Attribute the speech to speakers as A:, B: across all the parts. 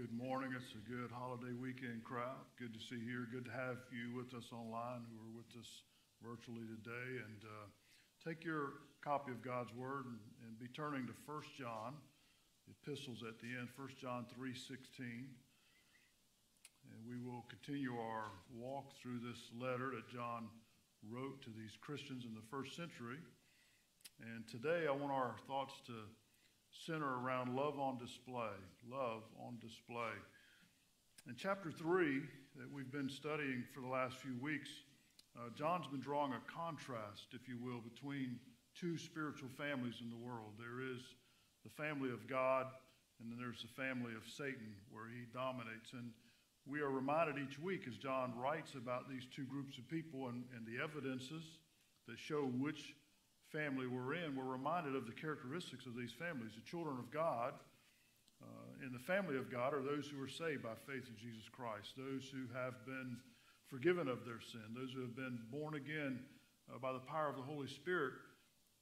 A: good morning. It's a good holiday weekend crowd. Good to see you here. Good to have you with us online who are with us virtually today. And uh, take your copy of God's Word and, and be turning to 1 John, the epistles at the end, 1 John 3.16. And we will continue our walk through this letter that John wrote to these Christians in the first century. And today I want our thoughts to center around love on display. Love on display. In chapter 3 that we've been studying for the last few weeks, uh, John's been drawing a contrast, if you will, between two spiritual families in the world. There is the family of God, and then there's the family of Satan, where he dominates. And we are reminded each week as John writes about these two groups of people and, and the evidences that show which family we're in, we're reminded of the characteristics of these families. The children of God uh, in the family of God are those who are saved by faith in Jesus Christ, those who have been forgiven of their sin, those who have been born again uh, by the power of the Holy Spirit.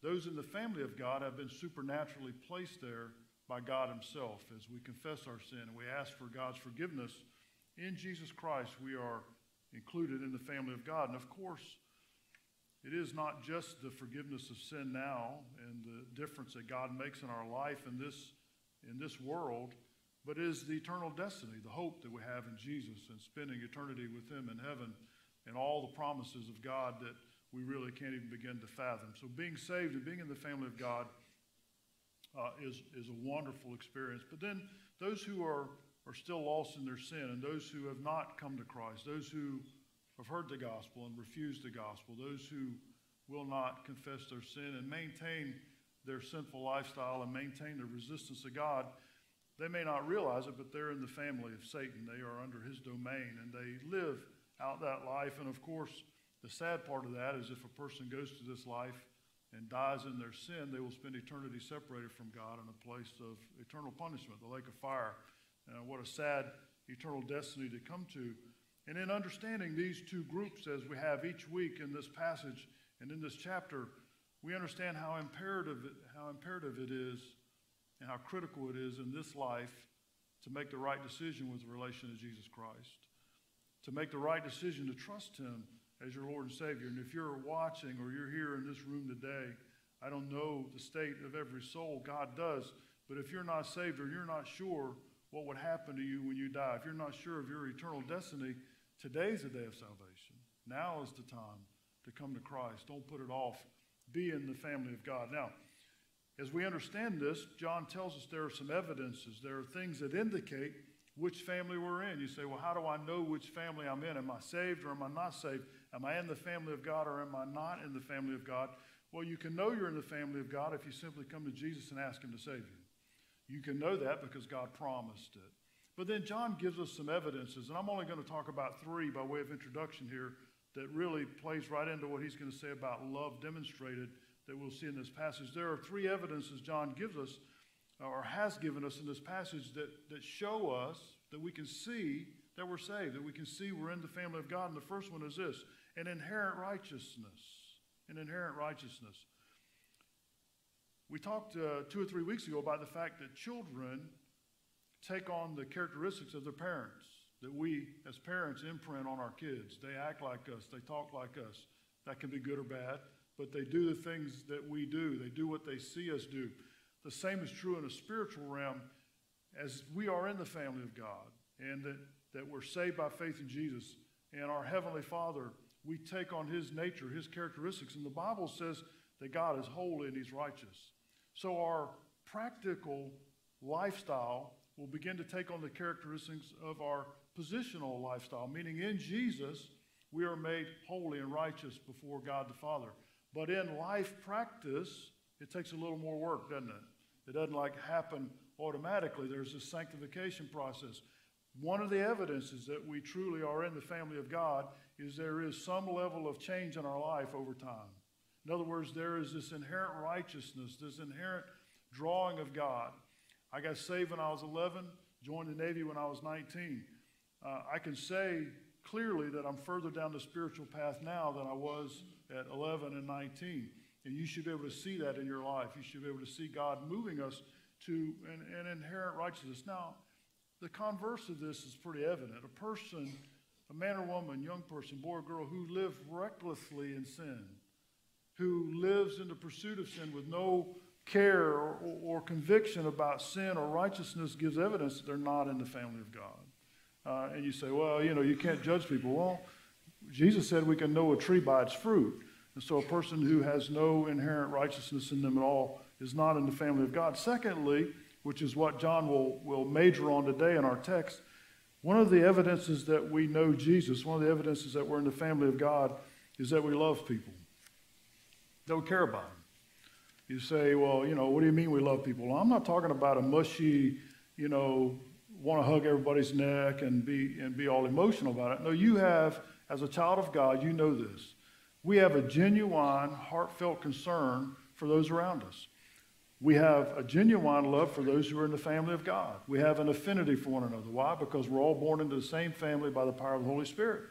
A: Those in the family of God have been supernaturally placed there by God Himself. As we confess our sin and we ask for God's forgiveness in Jesus Christ, we are included in the family of God. And of course, it is not just the forgiveness of sin now and the difference that God makes in our life in this, in this world, but is the eternal destiny, the hope that we have in Jesus and spending eternity with Him in heaven and all the promises of God that we really can't even begin to fathom. So, being saved and being in the family of God uh, is, is a wonderful experience. But then, those who are, are still lost in their sin and those who have not come to Christ, those who have heard the gospel and refused the gospel, those who will not confess their sin and maintain their sinful lifestyle and maintain their resistance to God, they may not realize it, but they're in the family of Satan. They are under his domain and they live out that life. And of course, the sad part of that is if a person goes to this life and dies in their sin, they will spend eternity separated from God in a place of eternal punishment, the lake of fire. And what a sad eternal destiny to come to. And in understanding these two groups as we have each week in this passage and in this chapter, we understand how imperative, it, how imperative it is and how critical it is in this life to make the right decision with relation to Jesus Christ, to make the right decision to trust Him as your Lord and Savior. And if you're watching or you're here in this room today, I don't know the state of every soul, God does. But if you're not saved or you're not sure what would happen to you when you die, if you're not sure of your eternal destiny, Today's the day of salvation. Now is the time to come to Christ. Don't put it off. Be in the family of God. Now, as we understand this, John tells us there are some evidences. There are things that indicate which family we're in. You say, well, how do I know which family I'm in? Am I saved or am I not saved? Am I in the family of God or am I not in the family of God? Well, you can know you're in the family of God if you simply come to Jesus and ask Him to save you. You can know that because God promised it. But then John gives us some evidences, and I'm only going to talk about three by way of introduction here that really plays right into what he's going to say about love demonstrated that we'll see in this passage. There are three evidences John gives us or has given us in this passage that, that show us that we can see that we're saved, that we can see we're in the family of God. And the first one is this an inherent righteousness. An inherent righteousness. We talked uh, two or three weeks ago about the fact that children take on the characteristics of their parents that we as parents imprint on our kids. They act like us, they talk like us. That can be good or bad, but they do the things that we do, they do what they see us do. The same is true in a spiritual realm as we are in the family of God and that, that we're saved by faith in Jesus and our Heavenly Father. We take on His nature, His characteristics. And the Bible says that God is holy and He's righteous. So our practical lifestyle will begin to take on the characteristics of our positional lifestyle, meaning in Jesus, we are made holy and righteous before God the Father. But in life practice, it takes a little more work, doesn't it? It doesn't like happen automatically. There's a sanctification process. One of the evidences that we truly are in the family of God is there is some level of change in our life over time. In other words, there is this inherent righteousness, this inherent drawing of God. I got saved when I was 11, joined the Navy when I was 19. Uh, I can say clearly that I'm further down the spiritual path now than I was at 11 and 19. And you should be able to see that in your life. You should be able to see God moving us to an, an inherent righteousness. Now, the converse of this is pretty evident. A person, a man or woman, young person, boy or girl, who live recklessly in sin, who lives in the pursuit of sin with no care or, conviction about sin or righteousness gives evidence that they're not in the family of God. Uh, and you say, well, you know, you can't judge people. Well, Jesus said we can know a tree by its fruit. And so a person who has no inherent righteousness in them at all is not in the family of God. Secondly, which is what John will, will major on today in our text, one of the evidences that we know Jesus, one of the evidences that we're in the family of God, is that we love people, that we care about them. You say, well, you know, what do you mean we love people? Well, I'm not talking about a mushy, you know, want to hug everybody's neck and be, and be all emotional about it. No, you have, as a child of God, you know this. We have a genuine, heartfelt concern for those around us. We have a genuine love for those who are in the family of God. We have an affinity for one another. Why? Because we're all born into the same family by the power of the Holy Spirit.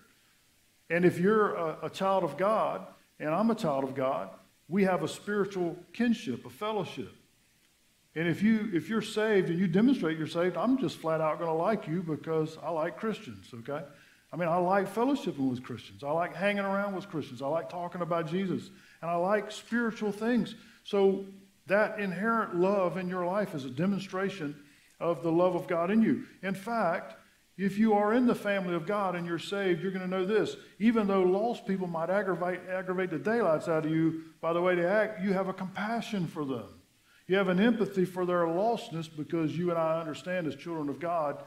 A: And if you're a, a child of God, and I'm a child of God, we have a spiritual kinship, a fellowship. And if, you, if you're saved and you demonstrate you're saved, I'm just flat out going to like you because I like Christians, okay? I mean, I like fellowshipping with Christians. I like hanging around with Christians. I like talking about Jesus. And I like spiritual things. So that inherent love in your life is a demonstration of the love of God in you. In fact, if you are in the family of God and you're saved, you're going to know this. Even though lost people might aggravate, aggravate the daylights out of you by the way they act, you have a compassion for them. You have an empathy for their lostness because you and I understand as children of God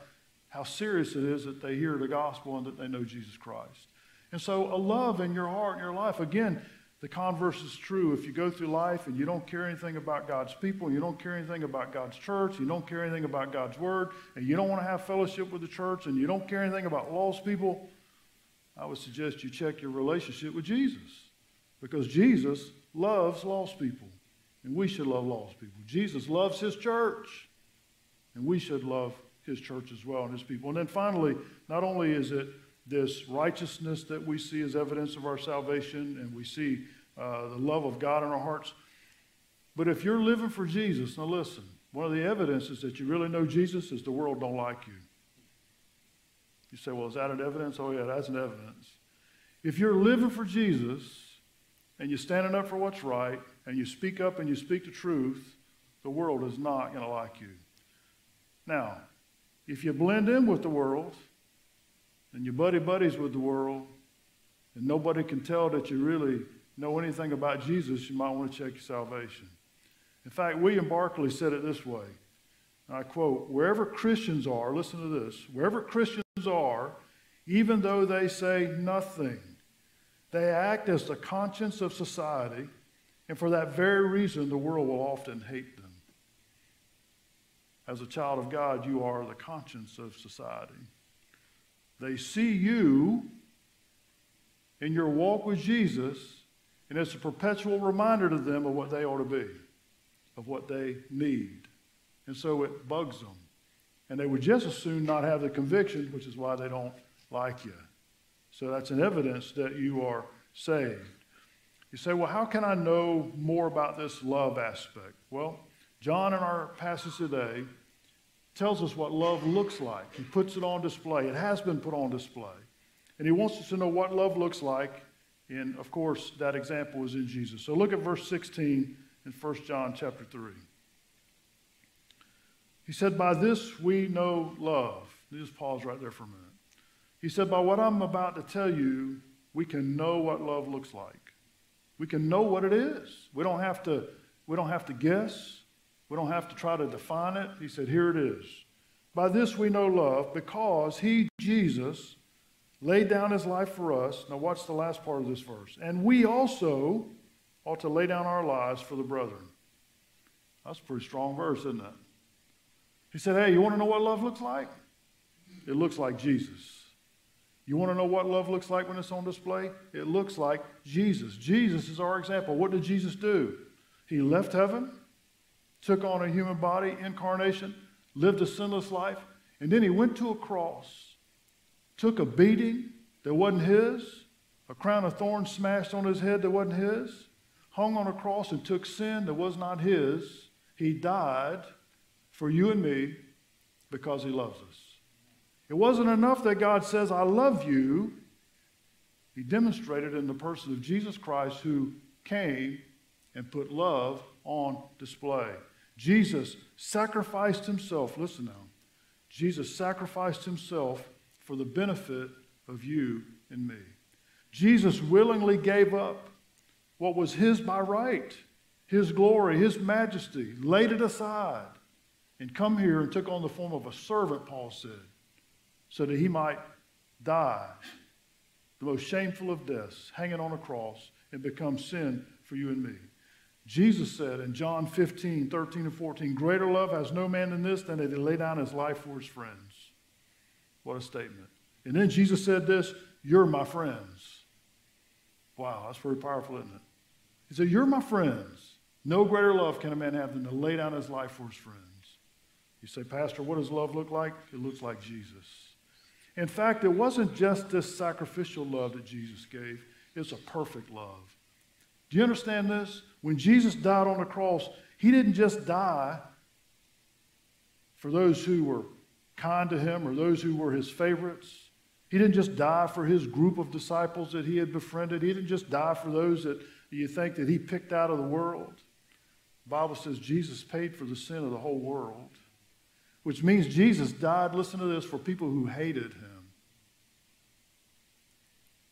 A: how serious it is that they hear the gospel and that they know Jesus Christ. And so, a love in your heart and your life, again, the converse is true. If you go through life and you don't care anything about God's people, you don't care anything about God's church, you don't care anything about God's word, and you don't want to have fellowship with the church, and you don't care anything about lost people, I would suggest you check your relationship with Jesus. Because Jesus loves lost people, and we should love lost people. Jesus loves his church, and we should love his church as well and his people. And then finally, not only is it this righteousness that we see as evidence of our salvation, and we see uh, the love of God in our hearts. But if you're living for Jesus, now listen, one of the evidences that you really know Jesus is the world don't like you. You say, well, is that an evidence? Oh, yeah, that's an evidence. If you're living for Jesus and you're standing up for what's right and you speak up and you speak the truth, the world is not going to like you. Now, if you blend in with the world, and you're buddy buddies with the world, and nobody can tell that you really know anything about Jesus, you might want to check your salvation. In fact, William Barclay said it this way. I quote, wherever Christians are, listen to this, wherever Christians are, even though they say nothing, they act as the conscience of society, and for that very reason, the world will often hate them. As a child of God, you are the conscience of society. They see you in your walk with Jesus, and it's a perpetual reminder to them of what they ought to be, of what they need. And so it bugs them. And they would just as soon not have the conviction, which is why they don't like you. So that's an evidence that you are saved. You say, well, how can I know more about this love aspect? Well, John in our passage today tells us what love looks like. He puts it on display. It has been put on display. And he wants us to know what love looks like. And of course, that example is in Jesus. So look at verse 16 in 1 John chapter 3. He said, By this we know love. Just pause right there for a minute. He said, By what I'm about to tell you, we can know what love looks like. We can know what it is. We don't have to, we don't have to guess. We don't have to try to define it. He said, Here it is. By this we know love, because he, Jesus, laid down his life for us. Now, watch the last part of this verse. And we also ought to lay down our lives for the brethren. That's a pretty strong verse, isn't it? He said, Hey, you want to know what love looks like? It looks like Jesus. You want to know what love looks like when it's on display? It looks like Jesus. Jesus is our example. What did Jesus do? He left heaven, took on a human body, incarnation, lived a sinless life, and then he went to a cross, took a beating that wasn't his, a crown of thorns smashed on his head that wasn't his, hung on a cross and took sin that was not his. He died for you and me because he loves us. It wasn't enough that God says, I love you. He demonstrated in the person of Jesus Christ who came and put love on display. Jesus sacrificed himself. Listen now. Jesus sacrificed himself for the benefit of you and me. Jesus willingly gave up what was his by right, his glory, his majesty, laid it aside, and come here and took on the form of a servant, Paul said, so that he might die the most shameful of deaths, hanging on a cross, and become sin for you and me. Jesus said in John 15, 13 and 14, Greater love has no man than this, than that he lay down his life for his friends. What a statement. And then Jesus said this, You're my friends. Wow, that's very powerful, isn't it? He said, You're my friends. No greater love can a man have than to lay down his life for his friends. You say, Pastor, what does love look like? It looks like Jesus. In fact, it wasn't just this sacrificial love that Jesus gave, it's a perfect love. Do you understand this? When Jesus died on the cross, he didn't just die for those who were kind to him or those who were his favorites. He didn't just die for his group of disciples that he had befriended. He didn't just die for those that you think that he picked out of the world. The Bible says Jesus paid for the sin of the whole world, which means Jesus died, listen to this, for people who hated him.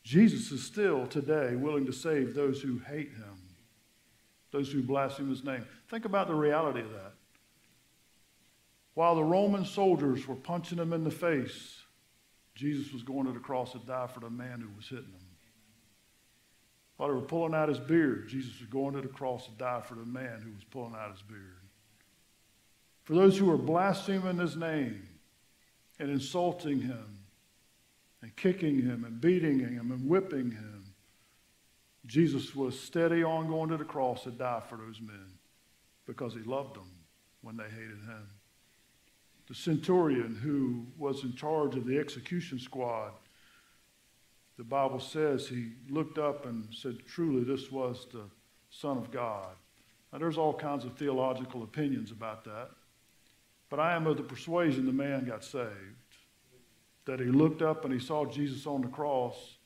A: Jesus is still today willing to save those who hate him, those who blaspheme his name. Think about the reality of that. While the Roman soldiers were punching him in the face, Jesus was going to the cross to die for the man who was hitting him. While they were pulling out his beard, Jesus was going to the cross to die for the man who was pulling out his beard. For those who were blaspheming his name and insulting him and kicking him and beating him and whipping him. Jesus was steady on going to the cross to die for those men because he loved them when they hated him. The centurion who was in charge of the execution squad, the Bible says he looked up and said, Truly, this was the Son of God. Now, there's all kinds of theological opinions about that, but I am of the persuasion the man got saved that he looked up and he saw Jesus on the cross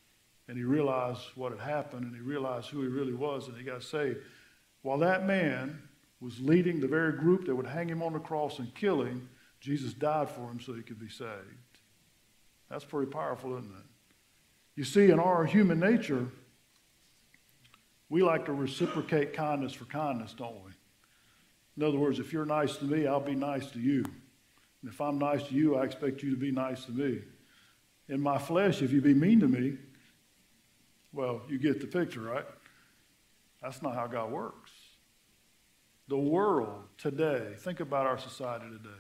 A: and he realized what had happened and he realized who he really was and he got saved. While that man was leading the very group that would hang him on the cross and kill him, Jesus died for him so he could be saved. That's pretty powerful, isn't it? You see, in our human nature, we like to reciprocate kindness for kindness, don't we? In other words, if you're nice to me, I'll be nice to you. And if I'm nice to you, I expect you to be nice to me in my flesh, if you be mean to me, well, you get the picture, right? That's not how God works. The world today, think about our society today.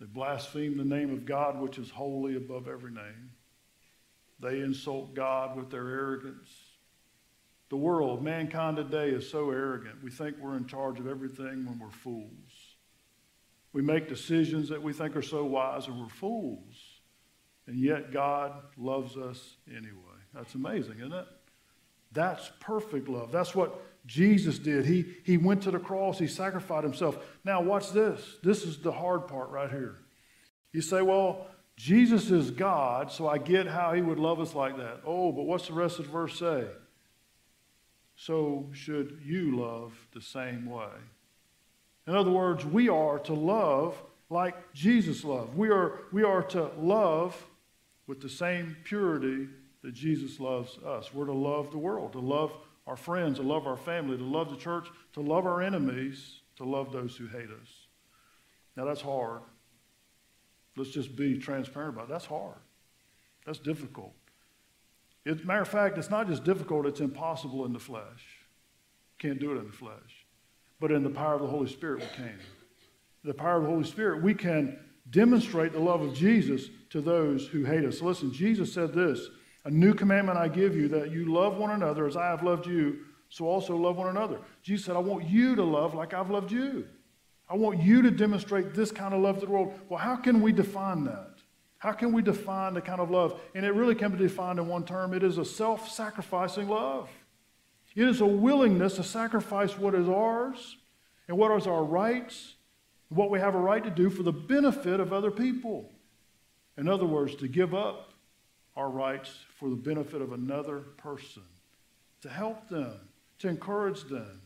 A: They blaspheme the name of God, which is holy above every name. They insult God with their arrogance. The world, mankind today, is so arrogant. We think we're in charge of everything when we're fools. We make decisions that we think are so wise and we're fools. And yet God loves us anyway. That's amazing, isn't it? That's perfect love. That's what Jesus did. He, he went to the cross, he sacrificed himself. Now, watch this. This is the hard part right here. You say, well, Jesus is God, so I get how he would love us like that. Oh, but what's the rest of the verse say? So should you love the same way. In other words, we are to love like Jesus loved. We are, we are to love with the same purity that Jesus loves us. We're to love the world, to love our friends, to love our family, to love the church, to love our enemies, to love those who hate us. Now, that's hard. Let's just be transparent about it. That's hard. That's difficult. As a matter of fact, it's not just difficult, it's impossible in the flesh. Can't do it in the flesh. But in the power of the Holy Spirit, we can. The power of the Holy Spirit, we can demonstrate the love of Jesus to those who hate us. Listen, Jesus said this A new commandment I give you that you love one another as I have loved you, so also love one another. Jesus said, I want you to love like I've loved you. I want you to demonstrate this kind of love to the world. Well, how can we define that? How can we define the kind of love? And it really can be defined in one term it is a self sacrificing love. It is a willingness to sacrifice what is ours and what is our rights, what we have a right to do for the benefit of other people. In other words, to give up our rights for the benefit of another person, to help them, to encourage them.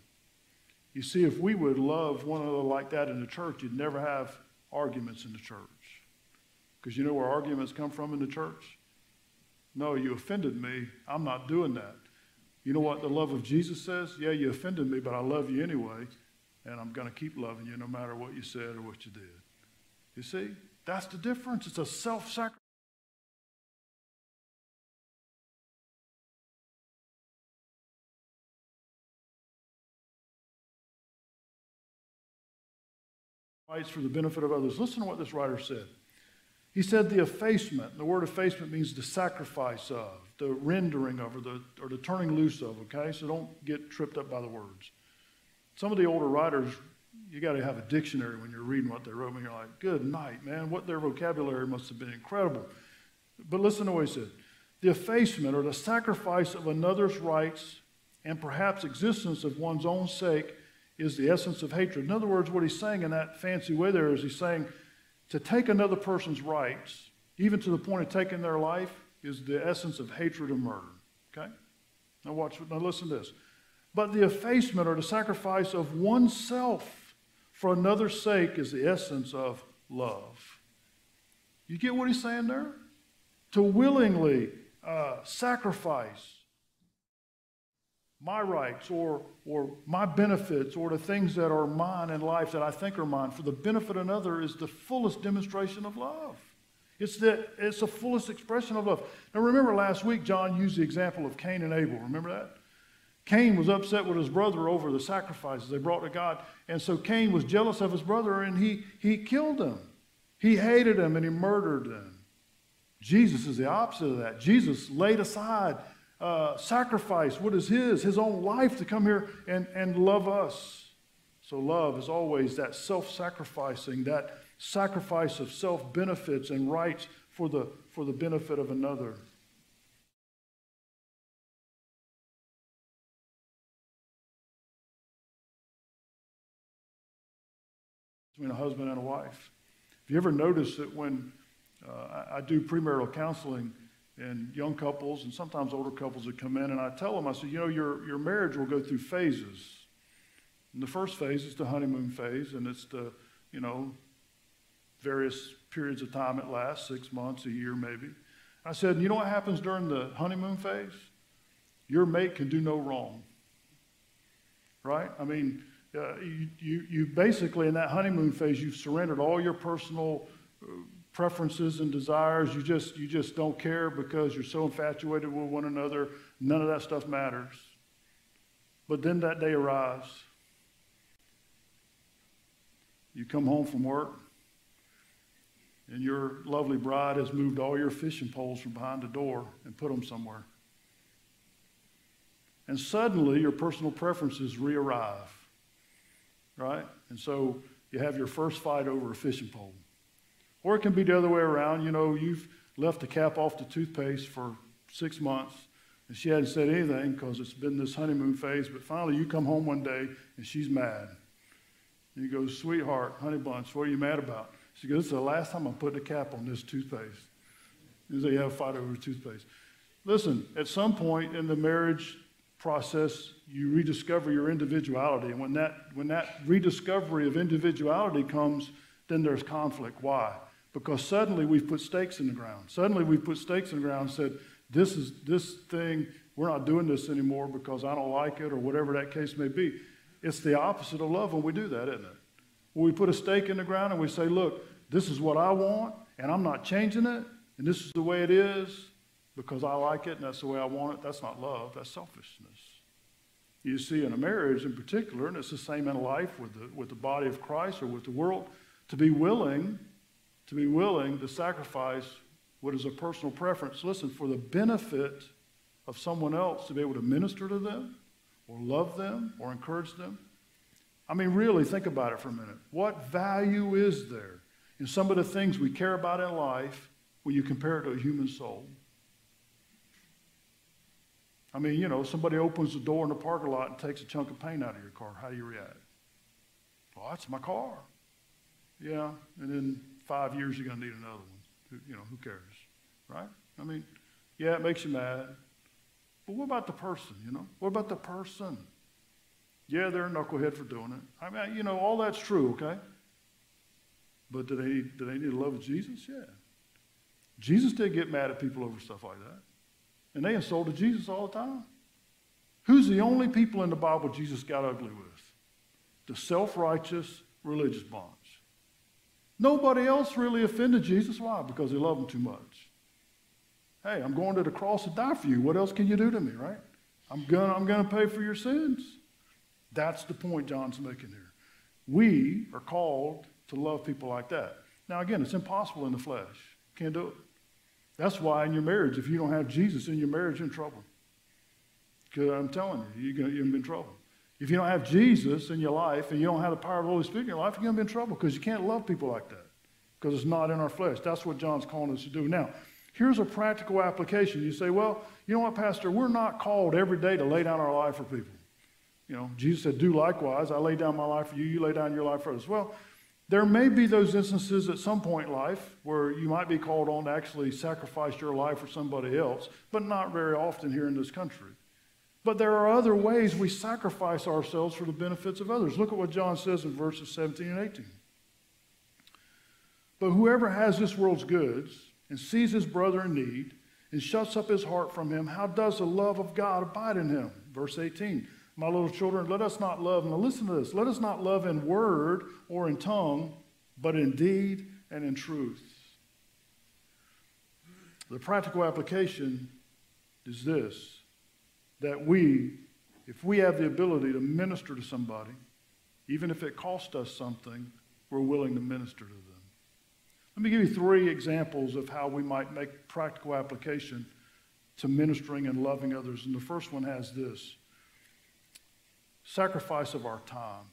A: You see, if we would love one another like that in the church, you'd never have arguments in the church. Because you know where arguments come from in the church? No, you offended me. I'm not doing that. You know what the love of Jesus says? Yeah, you offended me, but I love you anyway, and I'm going to keep loving you no matter what you said or what you did. You see? That's the difference. It's a self sacrifice. for the benefit of others. Listen to what this writer said. He said the effacement, the word effacement means the sacrifice of, the rendering of, or the, or the turning loose of, okay? So don't get tripped up by the words. Some of the older writers, you got to have a dictionary when you're reading what they wrote, and you're like, good night, man. What their vocabulary must have been incredible. But listen to what he said the effacement or the sacrifice of another's rights and perhaps existence of one's own sake is the essence of hatred. In other words, what he's saying in that fancy way there is he's saying, to take another person's rights, even to the point of taking their life, is the essence of hatred and murder. Okay? Now watch, now listen to this. But the effacement or the sacrifice of oneself for another's sake is the essence of love. You get what he's saying there? To willingly uh, sacrifice my rights or, or my benefits or the things that are mine in life that I think are mine for the benefit of another is the fullest demonstration of love. It's the, it's the fullest expression of love. Now, remember last week, John used the example of Cain and Abel. Remember that? Cain was upset with his brother over the sacrifices they brought to God. And so Cain was jealous of his brother and he, he killed him. He hated him and he murdered him. Jesus is the opposite of that. Jesus laid aside uh, sacrifice what is his, his own life to come here and, and love us. So, love is always that self sacrificing, that sacrifice of self benefits and rights for the, for the benefit of another. Between a husband and a wife. Have you ever noticed that when uh, I, I do premarital counseling, and young couples and sometimes older couples that come in and I tell them, I said, you know, your, your marriage will go through phases. And the first phase is the honeymoon phase, and it's the, you know, various periods of time it lasts, six months, a year maybe. I said, you know what happens during the honeymoon phase? Your mate can do no wrong. Right? I mean, uh, you, you, you basically, in that honeymoon phase, you've surrendered all your personal uh, preferences and desires. You just, you just don't care because you're so infatuated with one another. None of that stuff matters. But then that day arrives. You come home from work, and your lovely bride has moved all your fishing poles from behind the door and put them somewhere. And suddenly your personal preferences re arrive, right? And so you have your first fight over a fishing pole. Or it can be the other way around. You know, you've left the cap off the toothpaste for six months, and she hadn't said anything because it's been this honeymoon phase. But finally, you come home one day, and she's mad. And you go, Sweetheart, honey bunch, what are you mad about? She goes, This is the last time I'm putting a cap on this toothpaste. And so you have a fight over toothpaste. Listen, at some point in the marriage process, you rediscover your individuality. And when that, when that rediscovery of individuality comes, then there's conflict. Why? because suddenly we've put stakes in the ground. Suddenly we've put stakes in the ground and said, this is this thing, we're not doing this anymore because I don't like it or whatever that case may be. It's the opposite of love when we do that, isn't it? When we put a stake in the ground and we say, look, this is what I want and I'm not changing it and this is the way it is because I like it and that's the way I want it. That's not love, that's selfishness. You see, in a marriage in particular, and it's the same in life with the, with the body of Christ or with the world, to be willing to be willing to sacrifice what is a personal preference, listen, for the benefit of someone else to be able to minister to them or love them or encourage them. I mean, really, think about it for a minute. What value is there in some of the things we care about in life when you compare it to a human soul? I mean, you know, somebody opens the door in the parking lot and takes a chunk of paint out of your car. How do you react? Well, that's my car. Yeah, and then five years, you're going to need another one. You know, who cares, right? I mean, yeah, it makes you mad. But what about the person, you know? What about the person? Yeah, they're a knucklehead for doing it. I mean, you know, all that's true, okay? But do they, do they need the love of Jesus? Yeah. Jesus did get mad at people over stuff like that. And they insulted Jesus all the time. Who's the only people in the Bible Jesus got ugly with? The self righteous religious bunch. Nobody else really offended Jesus. Why? Because they loved him too much. Hey, I'm going to the cross to die for you. What else can you do to me, right? I'm going to I'm to pay for your sins. That's the point John's making here. We are called to love people like that. Now, again, it's impossible in the flesh. Can't do it. That's why in your marriage, if you don't have Jesus in your marriage, you're in trouble. Because I'm telling you, you're going to be in trouble. If you don't have Jesus in your life and you don't have the power of the Holy Spirit in your life, you're going to be in trouble because you can't love people like that because it's not in our flesh. That's what John's calling us to do. Now, here's a practical application. You say, well, you know what, Pastor? We're not called every day to lay down our life for people. You know, Jesus said, do likewise. I lay down my life for you, you lay down your life for us. Well, there may be those instances at some point in life where you might be called on to actually sacrifice your life for somebody else, but not very often here in this country. But there are other ways we sacrifice ourselves for the benefits of others. Look at what John says in verses 17 and 18. But whoever has this world's goods and sees his brother in need and shuts up his heart from him, how does the love of God abide in him? Verse 18. My little children, let us not love, now listen to this, let us not love in word or in tongue, but in deed and in truth. The practical application is this that we, if we have the ability to minister to somebody, even if it costs us something, we're willing to minister to them. Let me give you three examples of how we might make practical application to ministering and loving others. And the first one has this sacrifice of our time.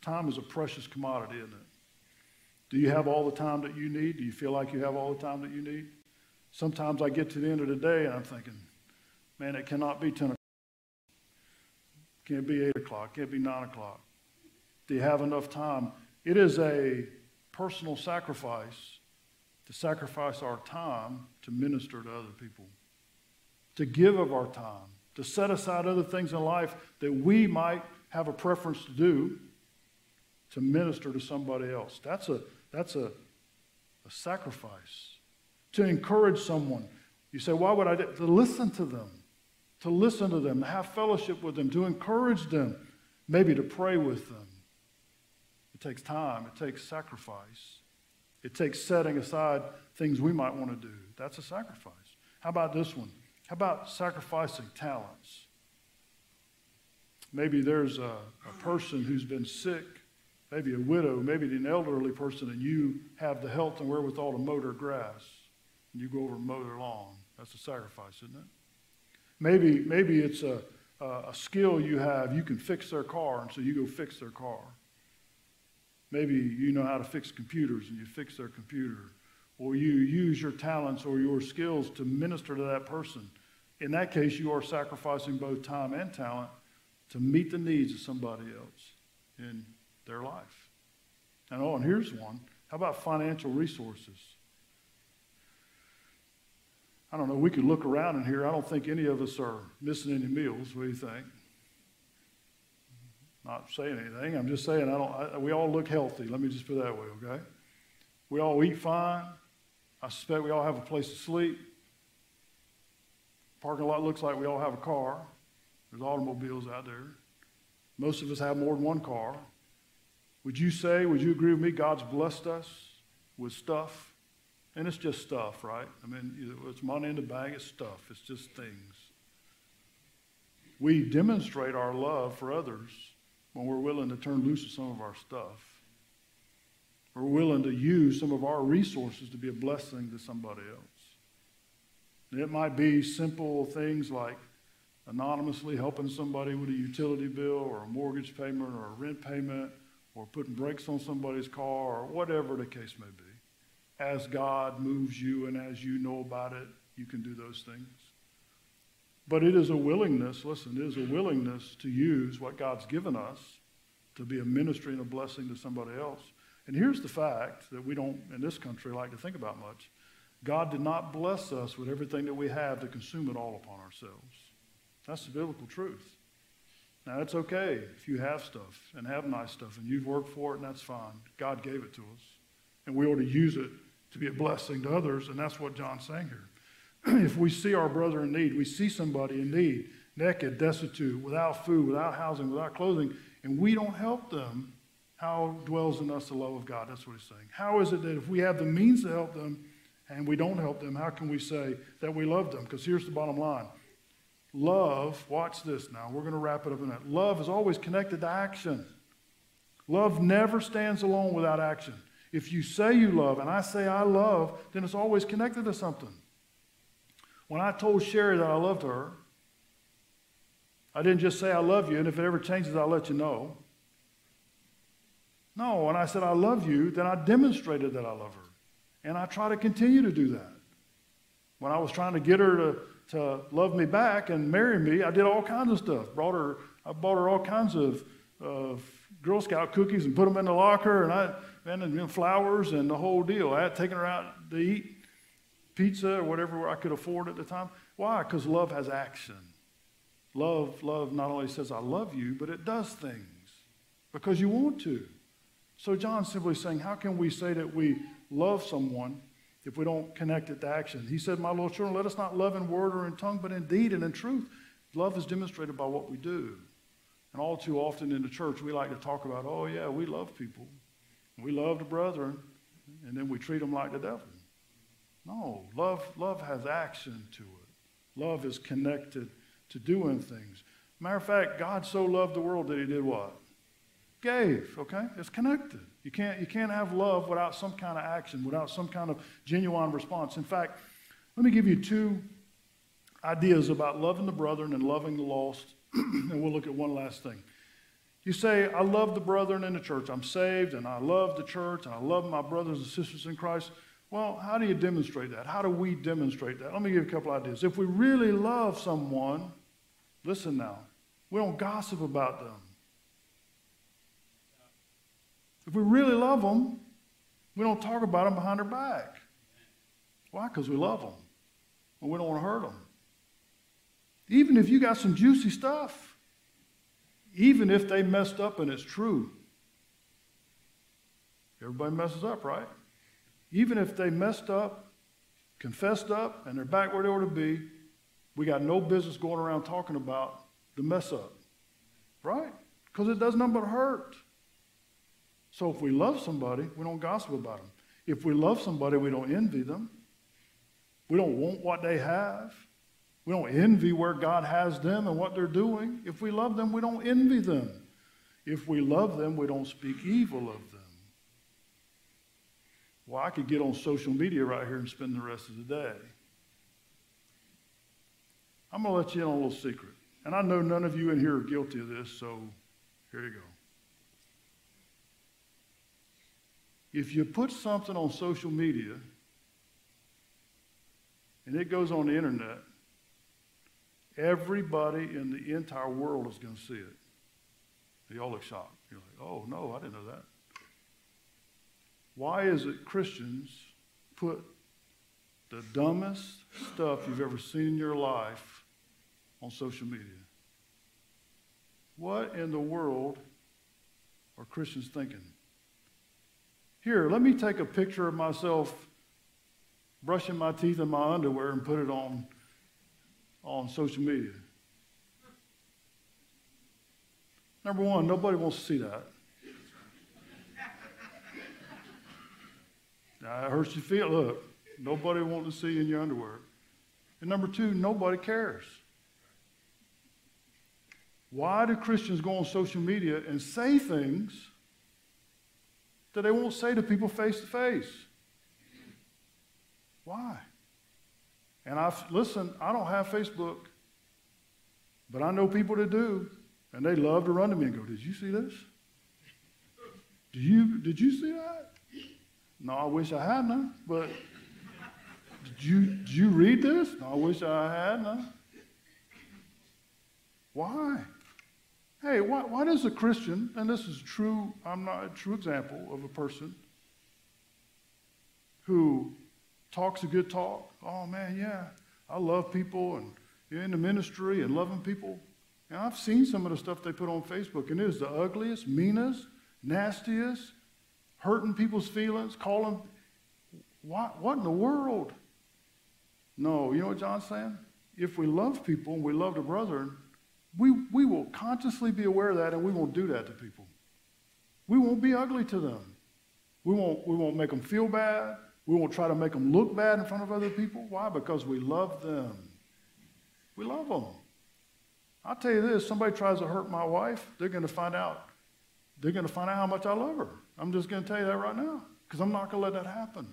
A: Time is a precious commodity, isn't it? Do you have all the time that you need? Do you feel like you have all the time that you need? Sometimes I get to the end of the day and I'm thinking, man, it cannot be 10 o'clock. Can't be 8 o'clock. Can't be 9 o'clock. Do you have enough time? It is a personal sacrifice to sacrifice our time to minister to other people, to give of our time, to set aside other things in life that we might have a preference to do to minister to somebody else. That's a, that's a, a sacrifice. To encourage someone. You say, why would I do? To listen to them, to listen to them, to have fellowship with them, to encourage them, maybe to pray with them. It takes time, it takes sacrifice. It takes setting aside things we might want to do. That's a sacrifice. How about this one? How about sacrificing talents? Maybe there's a, a person who's been sick, maybe a widow, maybe an elderly person, and you have the health and wherewithal to mow their grass, and you go over and mow their lawn. That's a sacrifice, isn't it? Maybe, maybe it's a, a skill you have. You can fix their car, and so you go fix their car. Maybe you know how to fix computers, and you fix their computer. Or you use your talents or your skills to minister to that person. In that case, you are sacrificing both time and talent to meet the needs of somebody else in their life. And oh, and here's one. How about financial resources? I don't know. We could look around in here. I don't think any of us are missing any meals. What do you think? Not saying anything. I'm just saying I don't. I, we all look healthy. Let me just put it that way, okay? We all eat fine. I suspect we all have a place to sleep. Parking lot looks like we all have a car. There's automobiles out there. Most of us have more than one car. Would you say, would you agree with me, God's blessed us with stuff? And it's just stuff, right? I mean, it's money in the bag, it's stuff, it's just things. We demonstrate our love for others when we're willing to turn loose of some of our stuff. We're willing to use some of our resources to be a blessing to somebody else. It might be simple things like anonymously helping somebody with a utility bill or a mortgage payment or a rent payment or putting brakes on somebody's car or whatever the case may be. As God moves you and as you know about it, you can do those things. But it is a willingness, listen, it is a willingness to use what God's given us to be a ministry and a blessing to somebody else. And here's the fact that we don't, in this country, like to think about much. God did not bless us with everything that we have to consume it all upon ourselves. That's the biblical truth. Now, it's okay if you have stuff and have nice stuff and you've worked for it and that's fine. God gave it to us. And we ought to use it to be a blessing to others. And that's what John's saying here. if we see our brother in need, we see somebody in need, naked, destitute, without food, without housing, without clothing, and we don't help them, how dwells in us the love of God? That's what he's saying. How is it that if we have the means to help them and we don't help them, how can we say that we love them? Because here's the bottom line love, watch this now, we're going to wrap it up in that. Love is always connected to action. Love never stands alone without action. If you say you love and I say I love, then it's always connected to something. When I told Sherry that I loved her, I didn't just say I love you, and if it ever changes, I'll let you know. No, when I said I love you, then I demonstrated that I love her. And I try to continue to do that. When I was trying to get her to, to love me back and marry me, I did all kinds of stuff. Brought her, I bought her all kinds of, of Girl Scout cookies and put them in the locker, and I and, and flowers and the whole deal. I had taken her out to eat pizza or whatever I could afford at the time. Why? Because love has action. Love, love not only says I love you, but it does things because you want to. So John's simply saying, how can we say that we love someone if we don't connect it to action? He said, My little children, let us not love in word or in tongue, but in deed and in truth. Love is demonstrated by what we do. And all too often in the church, we like to talk about, oh, yeah, we love people. We love the brethren, and then we treat them like the devil. No, love, love has action to it. Love is connected to doing things. Matter of fact, God so loved the world that he did what? Gave, okay? It's connected. You can't, you can't have love without some kind of action, without some kind of genuine response. In fact, let me give you two ideas about loving the brethren and loving the lost, and we'll look at one last thing. You say, I love the brethren in the church. I'm saved and I love the church and I love my brothers and sisters in Christ. Well, how do you demonstrate that? How do we demonstrate that? Let me give you a couple ideas. If we really love someone, listen now, we don't gossip about them. If we really love them, we don't talk about them behind their back. Why? Because we love them. And we don't want to hurt them. Even if you got some juicy stuff, even if they messed up and it's true. Everybody messes up, right? Even if they messed up, confessed up, and they're back where they ought to be, we got no business going around talking about the mess up, right? Because it does nothing but hurt. So if we love somebody, we don't gossip about them. If we love somebody, we don't envy them. We don't want what they have. We don't envy where God has them and what they're doing. If we love them, we don't envy them. If we love them, we don't speak evil of them. Well, I could get on social media right here and spend the rest of the day. I'm going to let you in on a little secret. And I know none of you in here are guilty of this, so here you go. If you put something on social media and it goes on the internet, Everybody in the entire world is going to see it. They all look shocked. You're like, oh, no, I didn't know that. Why is it Christians put the dumbest stuff you've ever seen in your life on social media? What in the world are Christians thinking? Here, let me take a picture of myself brushing my teeth in my underwear and put it on on social media. Number one, nobody wants to see that. Now, it hurts your feel. Look, nobody wants to see you in your underwear. And number two, nobody cares. Why do Christians go on social media and say things that they won't say to people face to face? Why? And I've, listen, I don't have Facebook, but I know people that do, and they love to run to me and go, "Did you see this? Do you did you see that?" No, I wish I hadn't, but did you did you read this? No, I wish I hadn't. Why? Hey, why, why does a Christian, and this is true, I'm not a true example of a person who talks a good talk. Oh man, yeah, I love people and you're in the ministry and loving people. And I've seen some of the stuff they put on Facebook, and it is the ugliest, meanest, nastiest, hurting people's feelings, calling. What, what in the world? No, you know what John's saying? If we love people and we love the brethren, we, we will consciously be aware of that and we won't do that to people. We won't be ugly to them. We won't, we won't make them feel bad. We won't try to make them look bad in front of other people. Why? Because we love them. We love them. I'll tell you this somebody tries to hurt my wife, they're going to find out. They're going to find out how much I love her. I'm just going to tell you that right now because I'm not going to let that happen.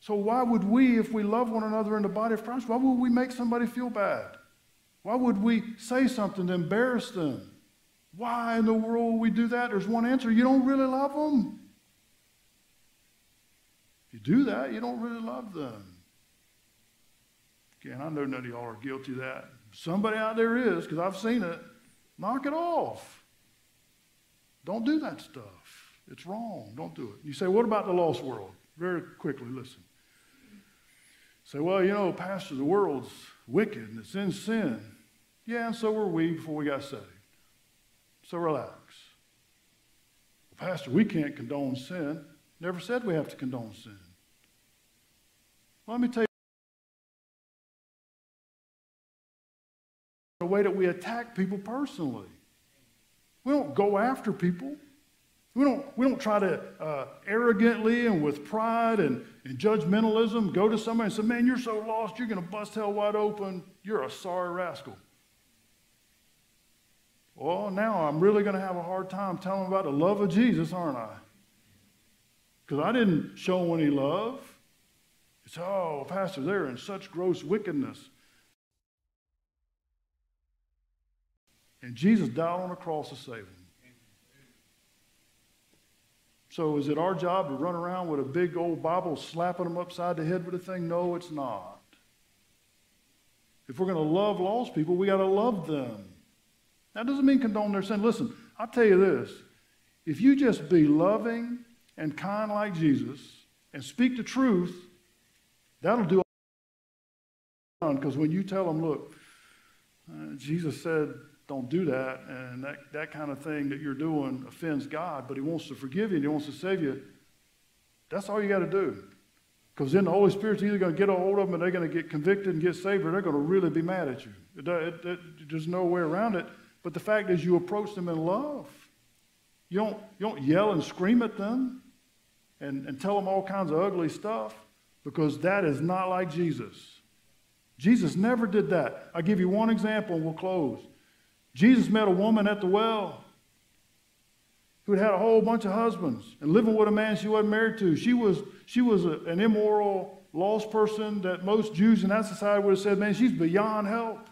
A: So, why would we, if we love one another in the body of Christ, why would we make somebody feel bad? Why would we say something to embarrass them? Why in the world would we do that? There's one answer you don't really love them. If you do that, you don't really love them. Again, I know none of y'all are guilty of that. Somebody out there is, because I've seen it. Knock it off. Don't do that stuff. It's wrong. Don't do it. You say, what about the lost world? Very quickly, listen. Say, well, you know, Pastor, the world's wicked and it's in sin. Yeah, so were we before we got saved. So relax. Pastor, we can't condone sin. Never said we have to condone sin. Let me tell you the way that we attack people personally. We don't go after people. We don't, we don't try to uh, arrogantly and with pride and, and judgmentalism go to somebody and say, Man, you're so lost, you're going to bust hell wide open. You're a sorry rascal. Well, now I'm really going to have a hard time telling about the love of Jesus, aren't I? Because I didn't show any love. It's, oh, Pastor, they're in such gross wickedness. And Jesus died on the cross to save them. So is it our job to run around with a big old Bible slapping them upside the head with a thing? No, it's not. If we're going to love lost people, we got to love them. That doesn't mean condone their sin. Listen, I'll tell you this. If you just be loving and kind like Jesus and speak the truth, that'll do all because when you tell them, look, uh, Jesus said don't do that. And that, that kind of thing that you're doing offends God, but He wants to forgive you and He wants to save you. That's all you got to do. Because then the Holy Spirit's either going to get a hold of them and they're going to get convicted and get saved, or they're going to really be mad at you. It, it, it, there's no way around it. But the fact is, you approach them in love. You don't, you don't yell and scream at them and, and tell them all kinds of ugly stuff because that is not like Jesus. Jesus never did that. I'll give you one example and we'll close. Jesus met a woman at the well who had had a whole bunch of husbands and living with a man she wasn't married to. She was, she was a, an immoral, lost person that most Jews in that society would have said, man, she's beyond help.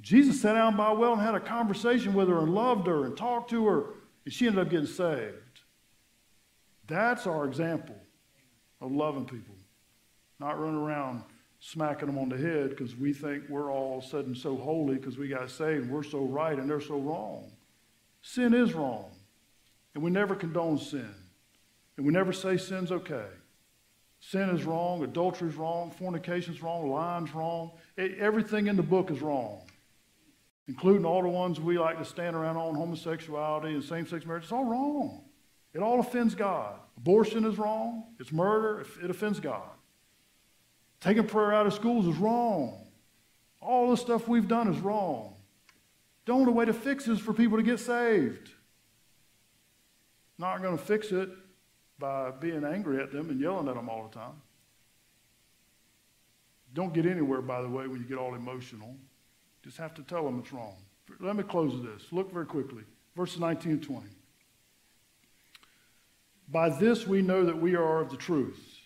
A: Jesus sat down by a well and had a conversation with her and loved her and talked to her, and she ended up getting saved. That's our example of loving people, not running around smacking them on the head because we think we're all sudden so holy because we got saved and we're so right and they're so wrong. Sin is wrong. And we never condone sin. And we never say sin's okay. Sin is wrong, adultery is wrong, fornication is wrong, lying's wrong. Everything in the book is wrong, including all the ones we like to stand around on homosexuality and same sex marriage. It's all wrong. It all offends God. Abortion is wrong, it's murder, it offends God. Taking prayer out of schools is wrong. All the stuff we've done is wrong. Don't the only way to fix it is for people to get saved. Not going to fix it by being angry at them and yelling at them all the time. Don't get anywhere, by the way, when you get all emotional. Just have to tell them it's wrong. Let me close this. Look very quickly. Verses 19 and 20. By this we know that we are of the truth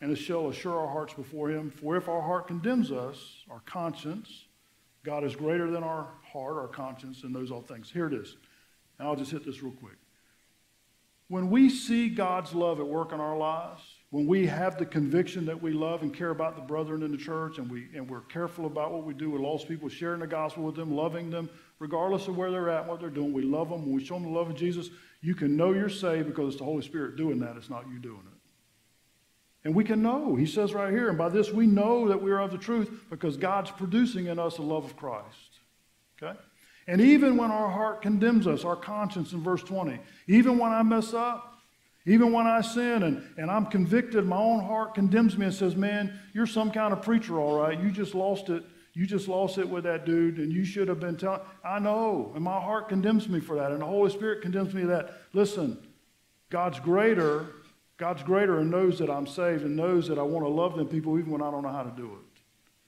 A: and it shall assure our hearts before him. For if our heart condemns us, our conscience, God is greater than our heart, our conscience, and knows all things. Here it is. And I'll just hit this real quick. When we see God's love at work in our lives, when we have the conviction that we love and care about the brethren in the church, and, we, and we're careful about what we do with lost people, sharing the gospel with them, loving them, regardless of where they're at, and what they're doing, we love them. When we show them the love of Jesus, you can know you're saved because it's the Holy Spirit doing that. It's not you doing it. And we can know. He says right here, and by this we know that we are of the truth because God's producing in us a love of Christ. Okay? And even when our heart condemns us, our conscience in verse 20, even when I mess up, even when I sin and, and I'm convicted, my own heart condemns me and says, Man, you're some kind of preacher, all right. You just lost it. You just lost it with that dude, and you should have been telling. I know, and my heart condemns me for that, and the Holy Spirit condemns me that. Listen, God's greater, God's greater and knows that I'm saved and knows that I want to love them people even when I don't know how to do it.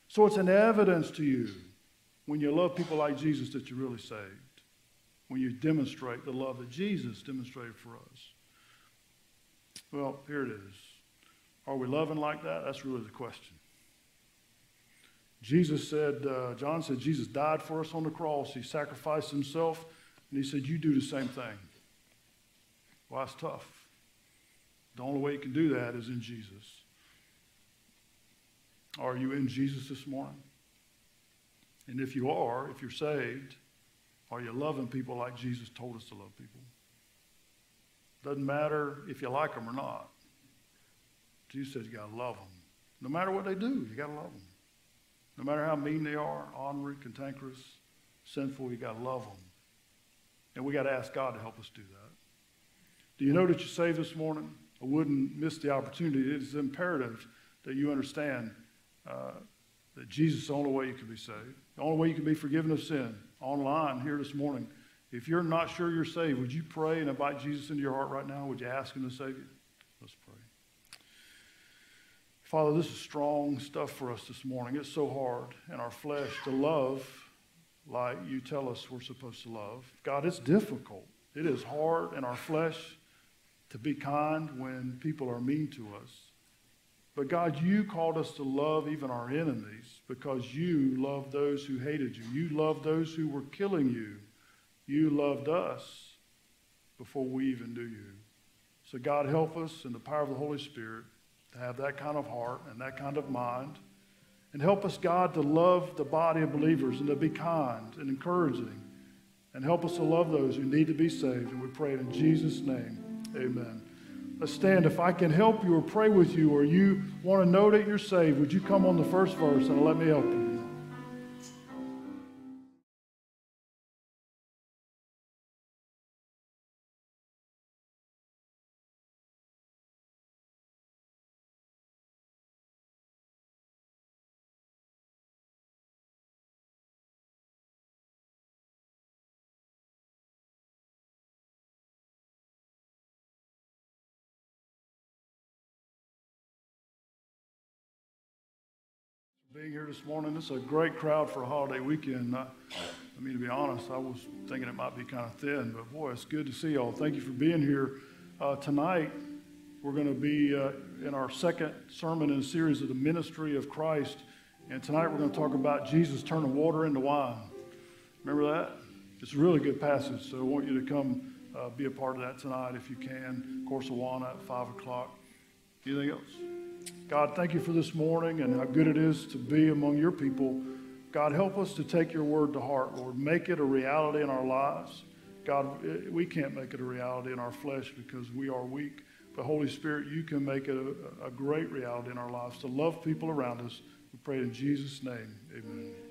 A: So it's an evidence to you when you love people like Jesus that you're really saved. When you demonstrate the love that Jesus demonstrated for us. Well, here it is. Are we loving like that? That's really the question. Jesus said, uh, John said, Jesus died for us on the cross. He sacrificed himself, and he said, You do the same thing. Well, that's tough. The only way you can do that is in Jesus. Are you in Jesus this morning? And if you are, if you're saved, are you loving people like Jesus told us to love people? Doesn't matter if you like them or not. Jesus says you got to love them. No matter what they do, you got to love them. No matter how mean they are, ornery, cantankerous, sinful, you got to love them. And we got to ask God to help us do that. Do you know that you're saved this morning? I wouldn't miss the opportunity. It is imperative that you understand uh, that Jesus is the only way you can be saved. The only way you can be forgiven of sin. Online here this morning, if you're not sure you're saved, would you pray and invite Jesus into your heart right now? Would you ask him to save you? Let's pray. Father, this is strong stuff for us this morning. It's so hard in our flesh to love like you tell us we're supposed to love. God, it's difficult. It is hard in our flesh to be kind when people are mean to us. But God, you called us to love even our enemies because you loved those who hated you. You loved those who were killing you. You loved us before we even knew you. So, God, help us in the power of the Holy Spirit to have that kind of heart and that kind of mind. And help us, God, to love the body of believers and to be kind and encouraging. And help us to love those who need to be saved. And we pray it in Jesus' name. Amen. Let's stand. If I can help you or pray with you or you want to know that you're saved, would you come on the first verse and let me help you? Being here this morning. It's a great crowd for a holiday weekend. I, I mean, to be honest, I was thinking it might be kind of thin, but boy, it's good to see y'all. Thank you for being here. Uh, tonight, we're going to be uh, in our second sermon in a series of the ministry of Christ. And tonight, we're going to talk about Jesus turning water into wine. Remember that? It's a really good passage, so I want you to come uh, be a part of that tonight if you can. Of course, Awana at 5 o'clock. Anything else? God, thank you for this morning and how good it is to be among your people. God, help us to take your word to heart, Lord. Make it a reality in our lives. God, eh, we can't make it a reality in our flesh because we are weak. But Holy Spirit, you can make it a, a great reality in our lives to love people around us. We pray in Jesus' name. Amen.